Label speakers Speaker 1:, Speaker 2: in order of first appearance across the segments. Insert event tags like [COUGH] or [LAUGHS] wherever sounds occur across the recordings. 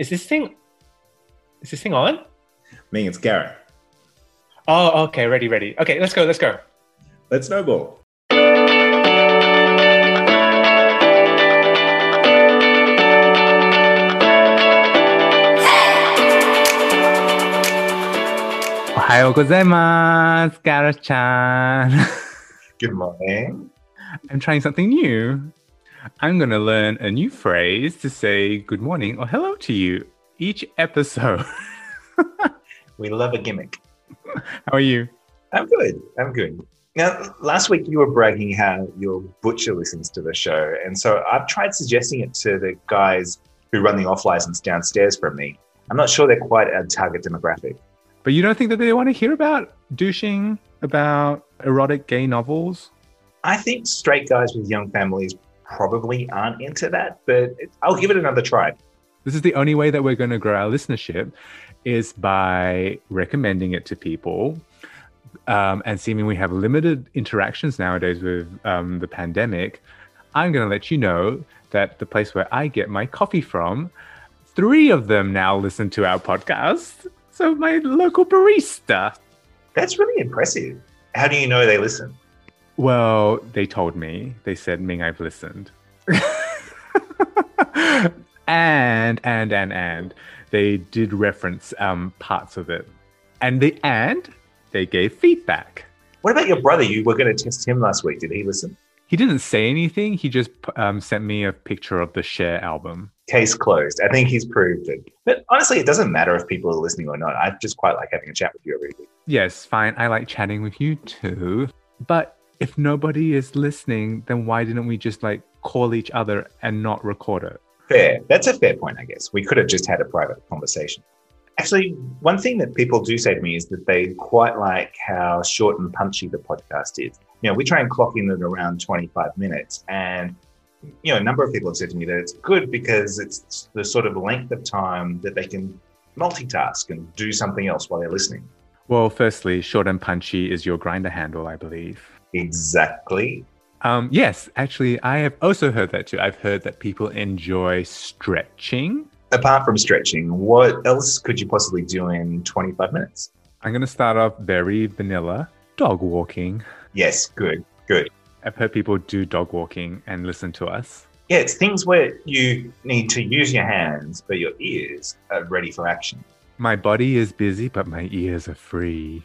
Speaker 1: Hello? Hello? Is this thing is this thing on?
Speaker 2: Me, it's Gareth.
Speaker 1: Oh, okay, ready, ready. Okay, let's go, let's go.
Speaker 2: Let's snowball.
Speaker 3: Ohayou gozaimasu, Gareth-chan.
Speaker 2: Good morning.
Speaker 3: I'm trying something new. I'm going to learn a new phrase to say good morning or hello to you each episode. [LAUGHS]
Speaker 2: We love a gimmick.
Speaker 3: How are you?
Speaker 2: I'm good. I'm good. Now, last week you were bragging how your butcher listens to the show. And so I've tried suggesting it to the guys who run the off license downstairs from me. I'm not sure they're quite a target demographic.
Speaker 3: But you don't think that they want to hear about douching, about erotic gay novels?
Speaker 2: I think straight guys with young families probably aren't into that, but I'll give it another try.
Speaker 3: This is the only way that we're going to grow our listenership is by recommending it to people. Um, and seeming we have limited interactions nowadays with um, the pandemic, I'm going to let you know that the place where I get my coffee from, three of them now listen to our podcast. So my local barista.
Speaker 2: That's really impressive. How do you know they listen?
Speaker 3: Well, they told me. They said, Ming, I've listened. [LAUGHS] and, and, and, and they did reference um, parts of it. And the and they gave feedback.
Speaker 2: What about your brother? You were going to test him last week. Did he listen?
Speaker 3: He didn't say anything. He just um, sent me a picture of the Cher album.
Speaker 2: Case closed. I think he's proved it. But honestly, it doesn't matter if people are listening or not. I just quite like having a chat with you every week.
Speaker 3: Yes, fine. I like chatting with you too. But if nobody is listening, then why didn't we just like call each other and not record it?
Speaker 2: Fair. That's a fair point, I guess. We could have just had a private conversation. Actually, one thing that people do say to me is that they quite like how short and punchy the podcast is. You know, we try and clock in at around 25 minutes. And, you know, a number of people have said to me that it's good because it's the sort of length of time that they can multitask and do something else while they're listening.
Speaker 3: Well, firstly, short and punchy is your Grindr handle, I believe.
Speaker 2: Exactly.
Speaker 3: Um, yes, actually, I have also heard that too. I've heard that people enjoy stretching.
Speaker 2: Apart from stretching, what else could you possibly do in 25 minutes?
Speaker 3: I'm going to start off very vanilla dog walking.
Speaker 2: Yes, good, good.
Speaker 3: I've heard people do dog walking and listen to us.
Speaker 2: Yeah, it's things where you need to use your hands, but your ears are ready for action.
Speaker 3: My body is busy, but my ears are free.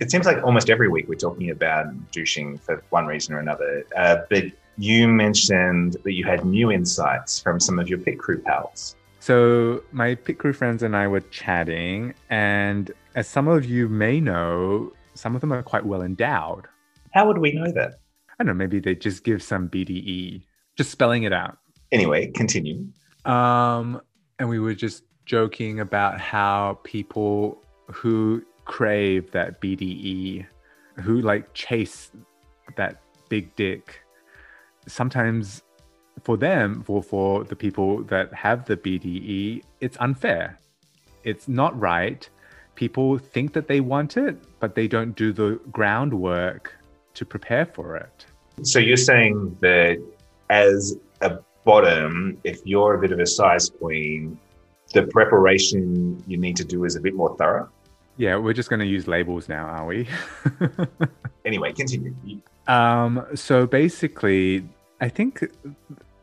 Speaker 2: It seems like almost every week we're talking about douching for one reason or another. Uh, but you mentioned that you had new insights from some of your pit crew pals.
Speaker 3: So, my pit crew friends and I were chatting, and as some of you may know, some of them are quite well endowed.
Speaker 2: How would we know that?
Speaker 3: I don't know, maybe they just give some BDE, just spelling it out.
Speaker 2: Anyway, continue.
Speaker 3: Um, and we were just joking about how people who crave that BDE, who like chase that big dick, sometimes for them, for, for the people that have the BDE, it's unfair. It's not right. People think that they want it, but they don't do the groundwork to prepare for it.
Speaker 2: So you're saying that as a bottom, if you're a bit of a size queen, the preparation you need to do is a bit more thorough?
Speaker 3: Yeah, we're just going to use labels now, are we? [LAUGHS]
Speaker 2: Anyway, continue.
Speaker 3: Um, so basically, I think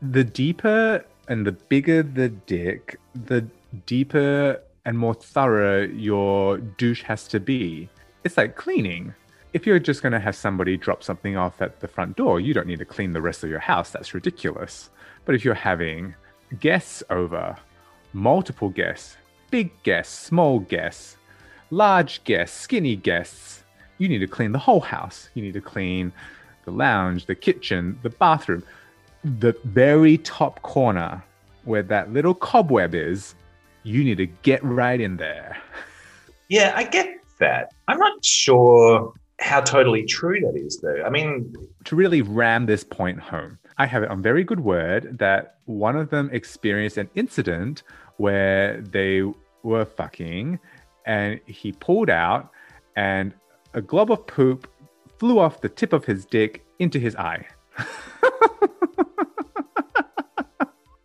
Speaker 3: the deeper and the bigger the dick, the deeper and more thorough your douche has to be. It's like cleaning. If you're just going to have somebody drop something off at the front door, you don't need to clean the rest of your house. That's ridiculous. But if you're having guests over, multiple guests, big guests, small guests, large guests, skinny guests, you need to clean the whole house. You need to clean the lounge, the kitchen, the bathroom, the very top corner where that little cobweb is. You need to get right in there. [LAUGHS]
Speaker 2: Yeah, I get that. I'm not sure how totally true that is, though. I mean,
Speaker 3: To really ram this point home, I have it on very good word that one of them experienced an incident where they were fucking and he pulled out and a glob of poop flew off the tip of his dick into his eye.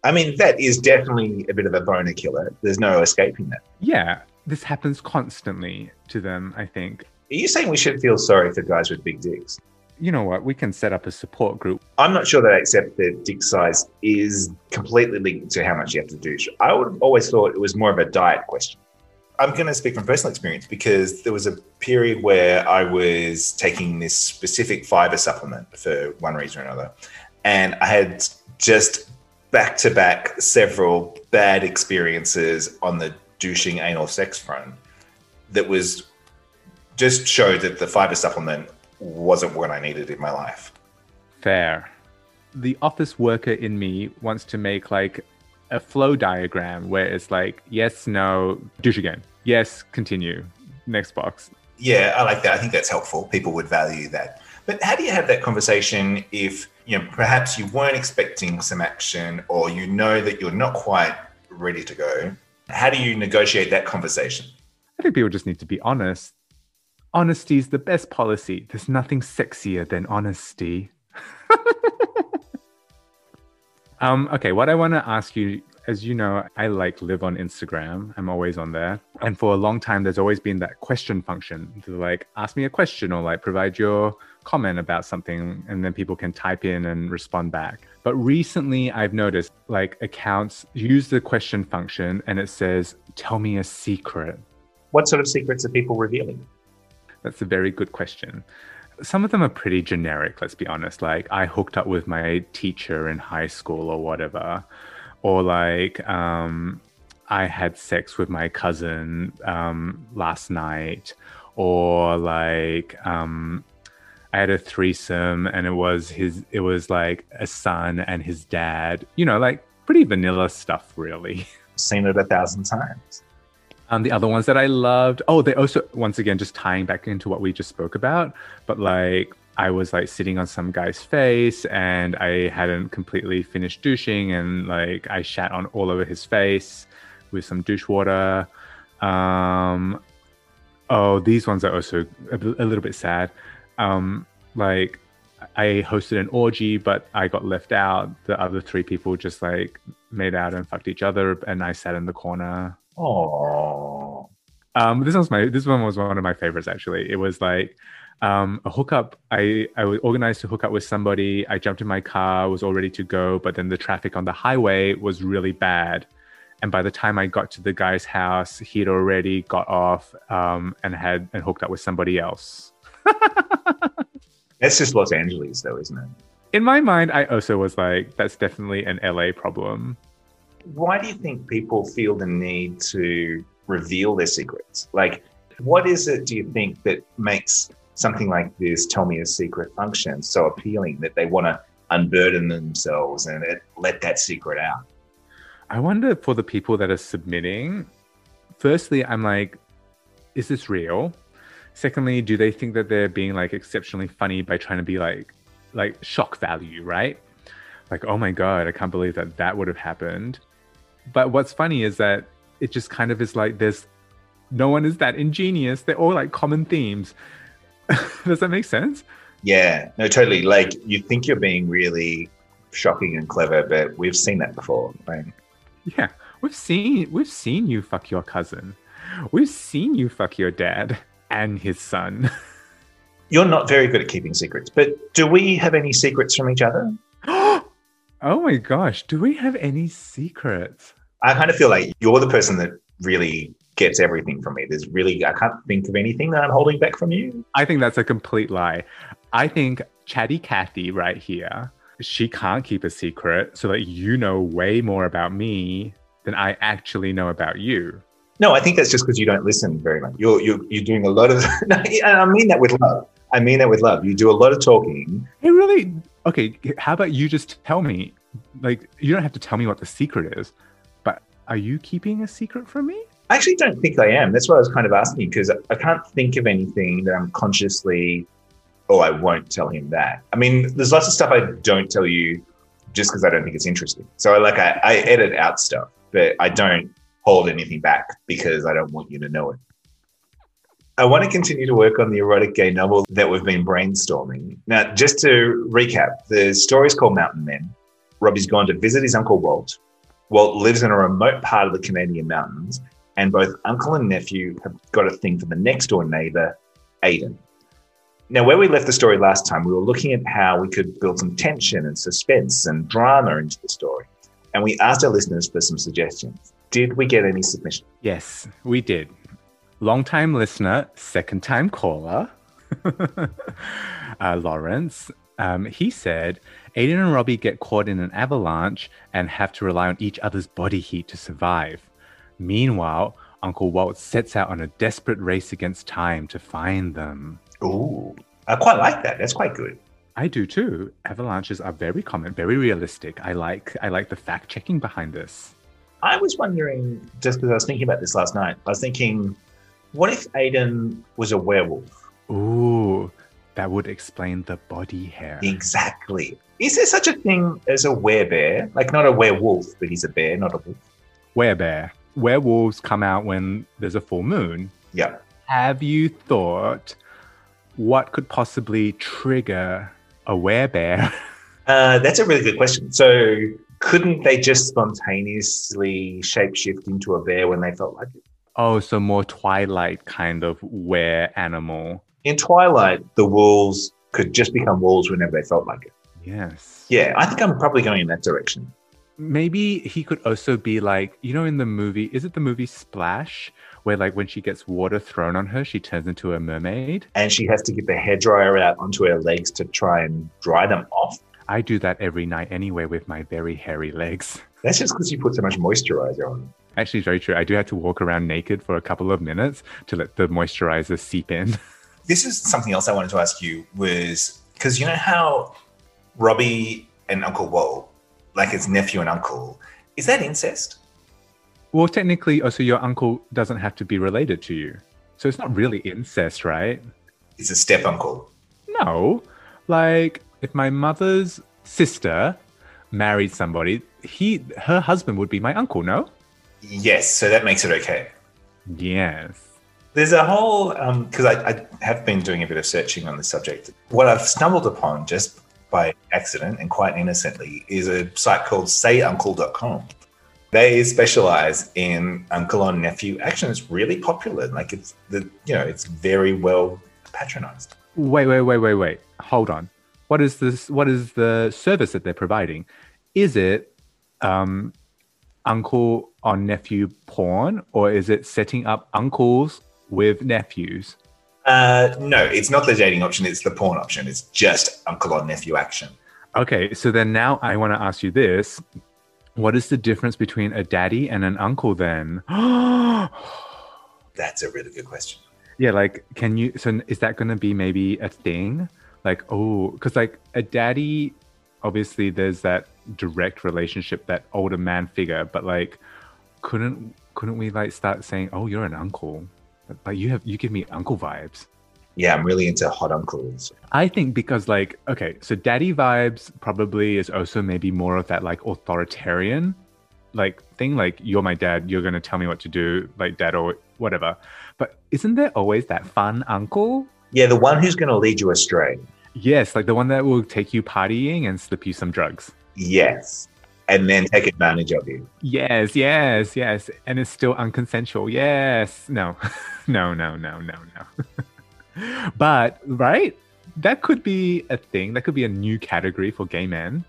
Speaker 2: I mean, that is definitely a bit of a boner killer. There's no escaping that.
Speaker 3: Yeah, this happens constantly to them, I think.
Speaker 2: Are you saying we should feel sorry for guys with big dicks?
Speaker 3: You know what? We can set up a support group.
Speaker 2: I'm not sure that I accept that dick size is completely linked to how much you have to do. I would have always thought it was more of a diet question. I'm going to speak from personal experience because there was a period where I was taking this specific fiber supplement for one reason or another. And I had just back to back several bad experiences on the douching anal sex front that was just showed that the fiber supplement wasn't what I needed in my life.
Speaker 3: Fair. The office worker in me wants to make like a flow diagram where it's like yes, no, douche again. Yes, continue. Next box.
Speaker 2: Yeah, I like that. I think that's helpful. People would value that. But how do you have that conversation if you know perhaps you weren't expecting some action or you know that you're not quite ready to go? How do you negotiate that conversation?
Speaker 3: I think people just need to be honest. Honesty is the best policy. There's nothing sexier than honesty. [LAUGHS] um, okay, what I want to ask you, as you know, I like live on Instagram. I'm always on there. And for a long time, there's always been that question function to like ask me a question or like provide your comment about something and then people can type in and respond back. But recently I've noticed like accounts use the question function and it says, tell me a secret.
Speaker 2: What sort of secrets are people revealing?
Speaker 3: That's a very good question. Some of them are pretty generic, let's be honest. Like, I hooked up with my teacher in high school or whatever. Or, like, um, I had sex with my cousin um, last night. Or, like, um, I had a threesome and it was his, it was like a son and his dad, you know, like pretty vanilla stuff, really. [LAUGHS]
Speaker 2: Seen it a thousand times.
Speaker 3: Um, the other ones that I loved, oh, they also, once again, just tying back into what we just spoke about, but like I was like sitting on some guy's face and I hadn't completely finished douching and like I shat on all over his face with some douche water. Um, oh, these ones are also a, a little bit sad. Um, like I hosted an orgy, but I got left out. The other three people just like made out and fucked each other, and I sat in the corner.
Speaker 2: Oh,
Speaker 3: Um, this was my this one was one of my favorites actually. It was like um, a hookup. I I was organized to hook up with somebody. I jumped in my car, was all ready to go, but then the traffic on the highway was really bad. And by the time I got to the guy's house, he'd already got off um, and had and hooked up with somebody else. [LAUGHS]
Speaker 2: that's just Los Angeles, though, isn't it?
Speaker 3: In my mind, I also was like, that's definitely an LA problem.
Speaker 2: Why do you think people feel the need to reveal their secrets? Like, what is it, do you think, that makes something like this tell me a secret function so appealing that they want to unburden themselves and let that secret out?
Speaker 3: I wonder for the people that are submitting, firstly, I'm like, is this real? Secondly, do they think that they're being like exceptionally funny by trying to be like, like shock value, right? Like, oh my God, I can't believe that that would have happened. But what's funny is that it just kind of is like this no one is that ingenious. They're all like common themes. [LAUGHS] Does that make sense?
Speaker 2: Yeah, no, totally. Like, you think you're being really shocking and clever, but we've seen that before, right?
Speaker 3: Yeah, we've seen we've seen you fuck your cousin. We've seen you fuck your dad and his son. [LAUGHS]
Speaker 2: You're not very good at keeping secrets, but do we have any secrets from each other?
Speaker 3: Oh my gosh, do we have any secrets?
Speaker 2: I kind of feel like you're the person that really gets everything from me. There's really, I can't think of anything that I'm holding back from you.
Speaker 3: I think that's a complete lie. I think Chatty Cathy right here, she can't keep a secret so that you know way more about me than I actually know about you.
Speaker 2: No, I think that's just because you don't listen very much. You're, you're, you're doing a lot of, [LAUGHS] I mean that with love. I mean that with love. You do a lot of talking.
Speaker 3: Hey, really? Okay, how about you just tell me? Like, you don't have to tell me what the secret is, but are you keeping a secret from me?
Speaker 2: I actually don't think I am. That's what I was kind of asking because I can't think of anything that I'm consciously, oh, I won't tell him that. I mean, there's lots of stuff I don't tell you just because I don't think it's interesting. So, I, like, I, I edit out stuff, but I don't hold anything back because I don't want you to know it. I want to continue to work on the erotic gay novel that we've been brainstorming. Now, just to recap, the story is called Mountain Men. Robbie's gone to visit his uncle Walt, Walt lives in a remote part of the Canadian mountains, and both uncle and nephew have got a thing for the next door neighbor, Aiden. Now, where we left the story last time, we were looking at how we could build some tension and suspense and drama into the story. And we asked our listeners for some suggestions. Did we get any submissions?
Speaker 3: Yes, we did. Long time listener, second time caller, [LAUGHS] uh, Lawrence. Um, he said Aiden and Robbie get caught in an avalanche and have to rely on each other's body heat to survive. Meanwhile, Uncle Walt sets out on a desperate race against time to find them.
Speaker 2: Ooh, I quite like that. That's quite good.
Speaker 3: I do too. Avalanches are very common, very realistic. I like I like the fact checking behind this.
Speaker 2: I was wondering, just because I was thinking about this last night, I was thinking, what if Aiden was a werewolf?
Speaker 3: Ooh, that would explain the body hair.
Speaker 2: Exactly. Is there such a thing as a werebear? Like not a werewolf, but he's a bear, not a wolf.
Speaker 3: Werebear. Werewolves come out when there's a full moon.
Speaker 2: Yeah.
Speaker 3: Have you thought what could possibly trigger a werebear? [LAUGHS]
Speaker 2: Uh, that's a really good question. So couldn't they just spontaneously shapeshift into a bear when they felt like it?
Speaker 3: Oh, so more twilight kind of were animal.
Speaker 2: In Twilight, the wolves could just become wolves whenever they felt like it.
Speaker 3: Yes.
Speaker 2: Yeah, I think I'm probably going in that direction.
Speaker 3: Maybe he could also be like, you know, in the movie, is it the movie Splash? Where, like, when she gets water thrown on her, she turns into a mermaid.
Speaker 2: And she has to get the hairdryer out onto her legs to try and dry them off.
Speaker 3: I do that every night anyway with my very hairy legs.
Speaker 2: That's just because you put so much moisturizer on.
Speaker 3: Actually, very true. I do have to walk around naked for a couple of minutes to let the moisturizer seep in. [LAUGHS]
Speaker 2: This is something else I wanted to ask you was because you know how Robbie and Uncle Walt, like his nephew and uncle, is that incest?
Speaker 3: well, technically, oh, also, your uncle doesn't have to be related to you. So it's not really incest, right?
Speaker 2: It's a step uncle.
Speaker 3: No. Like, if my mother's sister married somebody, he her husband would be my uncle, no?
Speaker 2: Yes, so that makes it okay.
Speaker 3: Yes.
Speaker 2: There's a whole because I, I have been doing a bit of searching on this subject. What I've stumbled upon just by accident and quite innocently is a site called sayuncle.com. They specialize in uncle on nephew action. It's really popular. Like it's the you know it's very well patronized.
Speaker 3: Wait, wait, wait, wait, wait. Hold on. What is this? What is the service that they're providing? Is it um, uncle on nephew porn, or is it setting up uncles with nephews?
Speaker 2: Uh, no, it's not the dating option. It's the porn option. It's just uncle on nephew action.
Speaker 3: Okay, so then now I want to ask you this: What is the difference between a daddy and an uncle? Then, [GASPS]
Speaker 2: That's a really good question.
Speaker 3: yeah, like, can you? So is that going to be maybe a thing? Like, oh, because like a daddy, obviously there's that direct relationship, that older man figure, but like, couldn't couldn't we like start saying, oh, you're an uncle? Like you have you give me uncle vibes.
Speaker 2: Yeah, I'm really into hot uncles.
Speaker 3: I think because like okay, so daddy vibes probably is also maybe more of that like authoritarian like thing like you're my dad, you're going to tell me what to do like dad or whatever. But isn't there always that fun uncle?
Speaker 2: Yeah, the one who's going to lead you astray.
Speaker 3: Yes, like the one that will take you partying and slip you some drugs.
Speaker 2: Yes. And then take advantage of you.
Speaker 3: Yes, yes, yes. And it's still unconsensual. Yes. No. [LAUGHS] no, no, no, no, no. [LAUGHS] but right? That could be a thing. That could be a new category for gay men.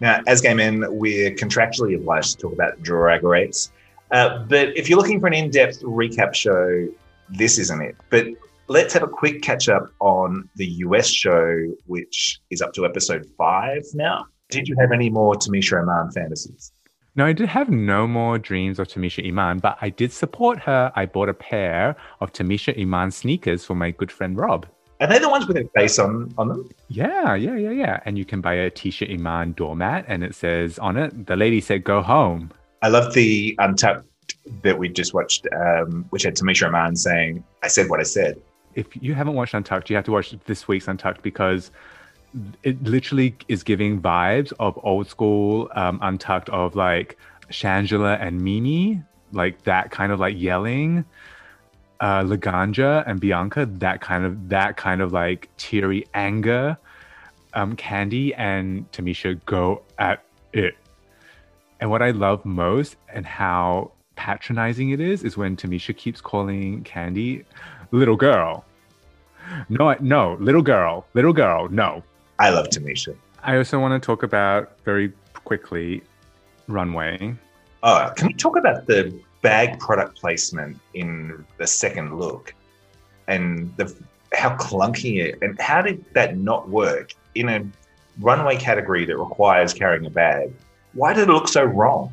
Speaker 2: Now, as gay men, we're contractually obliged to talk about drag race. Uh, but if you're looking for an in depth recap show, this isn't it. But let's have a quick catch up on the US show, which is up to episode five now. Did you have any more Tamisha Iman fantasies?
Speaker 3: No, I did have no more dreams of Tamisha Iman, but I did support her. I bought a pair of Tamisha Iman sneakers for my good friend Rob.
Speaker 2: Are they the ones with her face on, on them?
Speaker 3: Yeah, yeah, yeah, yeah. And you can buy a Tisha Iman doormat and it says on it, the lady said, go home.
Speaker 2: I love the Untucked that we just watched, um, which had Tamisha Iman saying, I said what I said.
Speaker 3: If you haven't watched Untucked, you have to watch this week's Untucked because it literally is giving vibes of old school um, Untucked of like Shangela and Mimi, like that kind of like yelling. Uh, Laganja and Bianca, that kind of that kind of like teary anger. Um, Kandy and Tamisha go at it. And what I love most and how patronizing it is is when Tamisha keeps calling Kandy little girl. No, no, little girl, little girl, no.
Speaker 2: I love Tamisha.
Speaker 3: I also want to talk about very quickly runway.
Speaker 2: Oh, can we talk about the bag product placement in the second look and the how clunky it and how did that not work in a runway category that requires carrying a bag? Why did it look so wrong?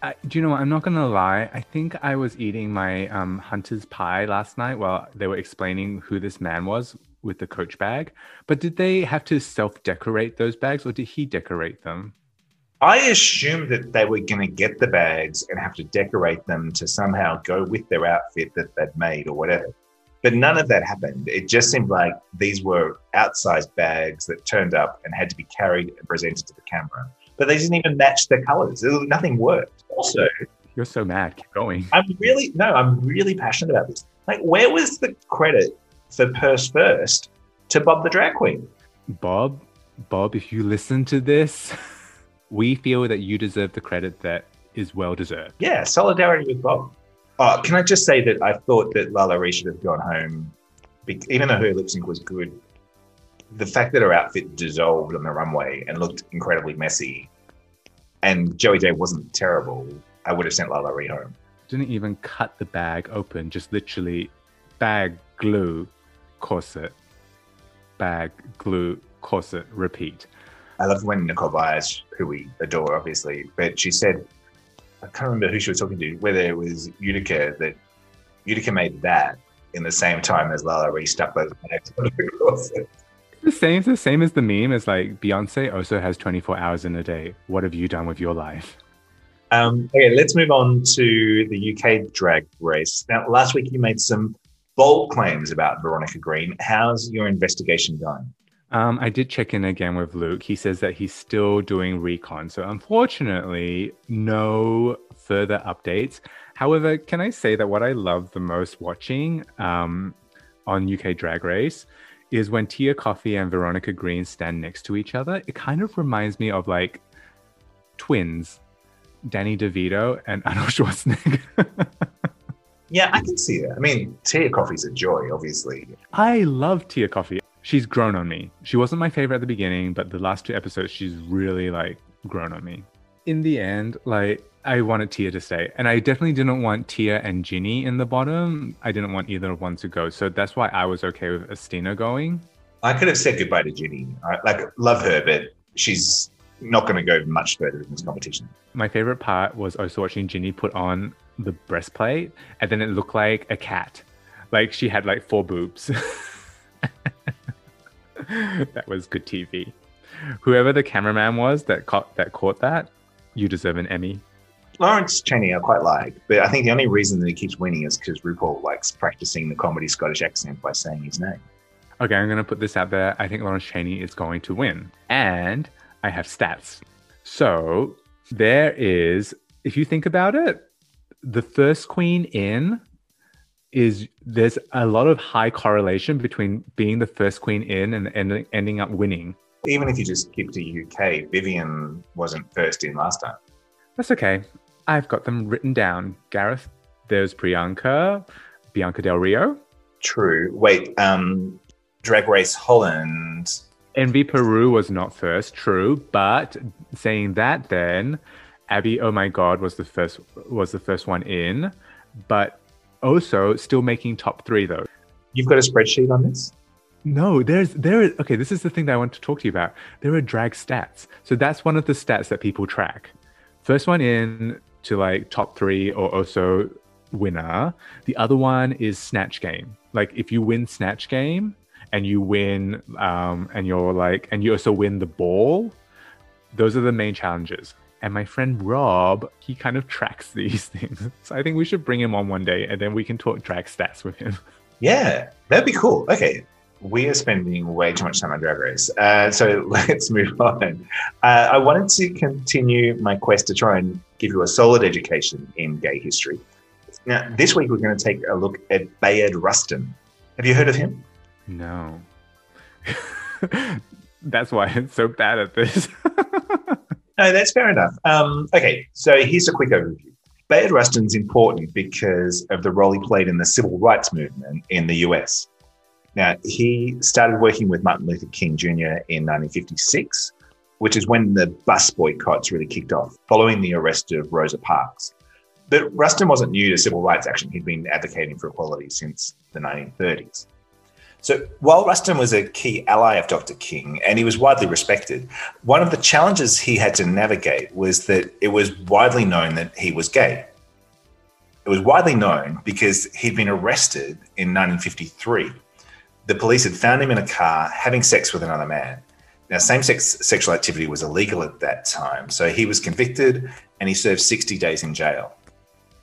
Speaker 3: I, do you know what? I'm not gonna lie. I think I was eating my um, hunter's pie last night while they were explaining who this man was with the coach bag. But did they have to self-decorate those bags, or did he decorate them?
Speaker 2: I assumed that they were going to get the bags and have to decorate them to somehow go with their outfit that they'd made or whatever. But none of that happened. It just seemed like these were outsized bags that turned up and had to be carried and presented to the camera. But they didn't even match the colors. Nothing worked. Also,
Speaker 3: You're so mad. Keep going.
Speaker 2: I'm really, no, I'm really passionate about this. Like, where was the credit for Purse First to Bob the Drag Queen?
Speaker 3: Bob, Bob, if you listen to this, [LAUGHS] we feel that you deserve the credit that is well deserved.
Speaker 2: Yeah, solidarity with Bob. Oh, can I just say that I thought that LaLa Ri should have gone home, even though her lip sync was good. The fact that her outfit dissolved on the runway and looked incredibly messy, and Joey Jay wasn't terrible, I would have sent LaLa Ri home.
Speaker 3: Didn't even cut the bag open, just literally bag, glue, corset, bag, glue, corset, repeat.
Speaker 2: I love when Nicole Byers, who we adore, obviously, but she said, I can't remember who she was talking to, whether it was Utica, that Utica made that in the same time as LaLa Ri stuck those bags on her corset.
Speaker 3: The same, the same as the meme is like Beyonce also has 24 hours in a day. What have you done with your life?
Speaker 2: Um, okay, let's move on to the UK drag race. Now, last week you made some bold claims about Veronica Green. How's your investigation going?
Speaker 3: Um, I did check in again with Luke. He says that he's still doing recon. So, unfortunately, no further updates. However, can I say that what I love the most watching um, on UK Drag Race is when Tia Kofi and Veronica Green stand next to each other. It kind of reminds me of like twins, Danny DeVito and [LAUGHS] Arnold Schwarzenegger.
Speaker 2: Yeah, I can see that. I mean, Tia Kofi's a joy, obviously.
Speaker 3: I love Tia Kofi. She's grown on me. She wasn't my favorite at the beginning, but the last two episodes, she's really like grown on me. In the end, like I wanted Tia to stay, and I definitely didn't want Tia and Ginny in the bottom. I didn't want either of one to go, so that's why I was okay with Asttina going.
Speaker 2: I could have said goodbye to Ginny. I, like, love her, but she's not going to go much further in this competition.
Speaker 3: My favorite part was also watching Ginny put on the breastplate, and then it looked like a cat, like she had like four boobs. [LAUGHS] that was good TV. Whoever the cameraman was that caught that caught that, you deserve an Emmy.
Speaker 2: Lawrence Chaney, I quite like, but I think the only reason that he keeps winning is because RuPaul likes practicing the comedy Scottish accent by saying his name.
Speaker 3: Okay, I'm gonna put this out there. I think Lawrence Chaney is going to win, and I have stats. So there is, if you think about it, the first queen in is there's a lot of high correlation between being the first queen in and, and ending up winning.
Speaker 2: Even if you just keep to UK, Vivienne wasn't first in last time.
Speaker 3: That's okay. I've got them written down. Gareth, there's Priyanka, Bianca Del Rio,
Speaker 2: True. Wait, um, Drag Race Holland.
Speaker 3: Envy Peru was not first, true, but saying that then Abby oh my god was the first was the first one in, but also still making top 3 though.
Speaker 2: You've got a spreadsheet on this?
Speaker 3: No, there's there is okay, this is the thing that I want to talk to you about. There are drag stats. So that's one of the stats that people track. First one in to like top 3 or also winner. The other one is snatch game. Like if you win snatch game and you win um and you're like and you also win the ball, those are the main challenges. And my friend Rob, he kind of tracks [LAUGHS] these things. So I think we should bring him on one day and then we can talk drag stats with him.
Speaker 2: Yeah, that'd be cool. Okay. We are spending way too much time on Drag Race. Uh, so [LAUGHS] let's move on. Uh, I wanted to continue my quest to try and give you a solid education in gay history. Now, this week we're going to take a look at Bayard Rustin. Have you heard of him?
Speaker 3: No. [LAUGHS] That's why I'm so bad at this. [LAUGHS]
Speaker 2: No, that's fair enough. Um, okay, so here's a quick overview. Bayard Rustin's important because of the role he played in the civil rights movement in the US. Now, he started working with Martin Luther King Jr. in 1956, which is when the bus boycotts really kicked off, following the arrest of Rosa Parks. But Rustin wasn't new to civil rights action. He'd been advocating for equality since the 1930s. So while Rustin was a key ally of Dr. King and he was widely respected, one of the challenges he had to navigate was that it was widely known that he was gay. It was widely known because he'd been arrested in 1953. The police had found him in a car having sex with another man. Now, same sex sexual activity was illegal at that time. So he was convicted and he served 60 days in jail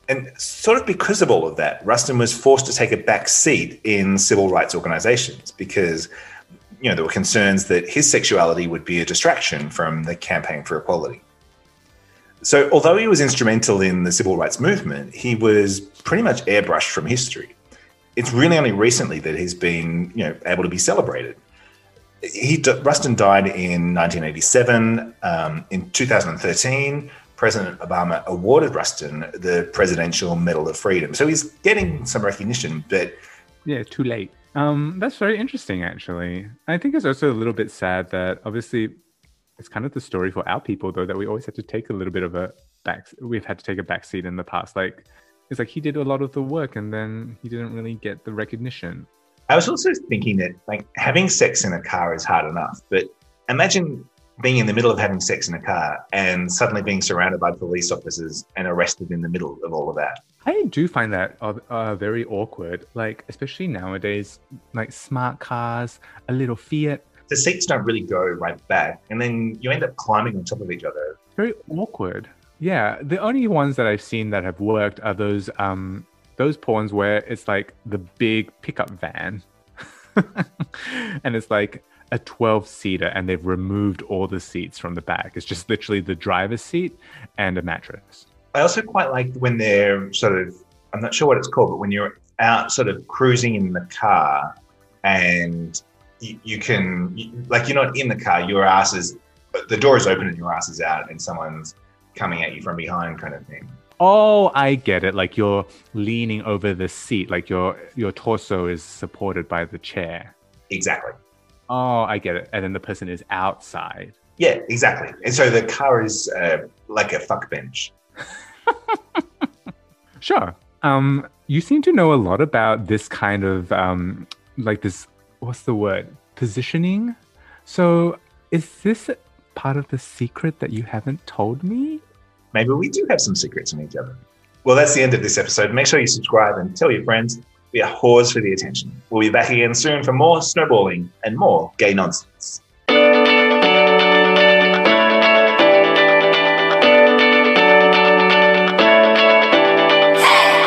Speaker 2: and sort of because of all of that, Rustin was forced to take a back seat in civil rights organizations because you know there were concerns that his sexuality would be a distraction from the campaign for equality. So although he was instrumental in the civil rights movement, he was pretty much airbrushed from history. It's really only recently that he's been you know able to be celebrated. He Rustin died in 1987. Um, in 2013, President Obama awarded Rustin the Presidential Medal of Freedom. So he's getting some recognition, but.
Speaker 3: Yeah, too late. Um, that's very interesting, actually. I think it's also a little bit sad that obviously it's kind of the story for our people, though, that we always have to take a little bit of a back. We've had to take a back seat in the past. Like, it's like he did a lot of the work and then he didn't really get the recognition.
Speaker 2: I was also thinking that, like, having sex in a car is hard enough, but imagine being in the middle of having sex in a car and suddenly being surrounded by police officers and arrested in the middle of all of that.
Speaker 3: I do find that uh, uh, very awkward, like especially nowadays, like smart cars, a little Fiat.
Speaker 2: The seats don't really go right back, and then you end up climbing on top of each other.
Speaker 3: Very awkward. Yeah, the only ones that I've seen that have worked are those um those porns where it's like the big pickup van, [LAUGHS] and it's like a 12 seater and they've removed all the seats from the back. It's just literally the driver's seat and a mattress.
Speaker 2: I also quite like when they're sort of, I'm not sure what it's called, but when you're out sort of cruising in the car and you, you can, like, you're not in the car, your ass is, the door is open and your ass is out and someone's coming at you from behind kind of thing.
Speaker 3: Oh, I get it. Like you're leaning over the seat, like your your torso is supported by the chair.
Speaker 2: Exactly.
Speaker 3: Oh, I get it. And then the person is outside.
Speaker 2: Yeah, exactly. And so the car is uh, like a fuck bench. [LAUGHS]
Speaker 3: sure. Um, you seem to know a lot about this kind of um, like this. What's the word? Positioning. So, is this part of the secret that you haven't told me?
Speaker 2: Maybe we do have some secrets in each other. Well, that's the end of this episode. Make sure you subscribe and tell your friends. We are whores for the attention. We'll be back again soon for more snowballing and more gay nonsense.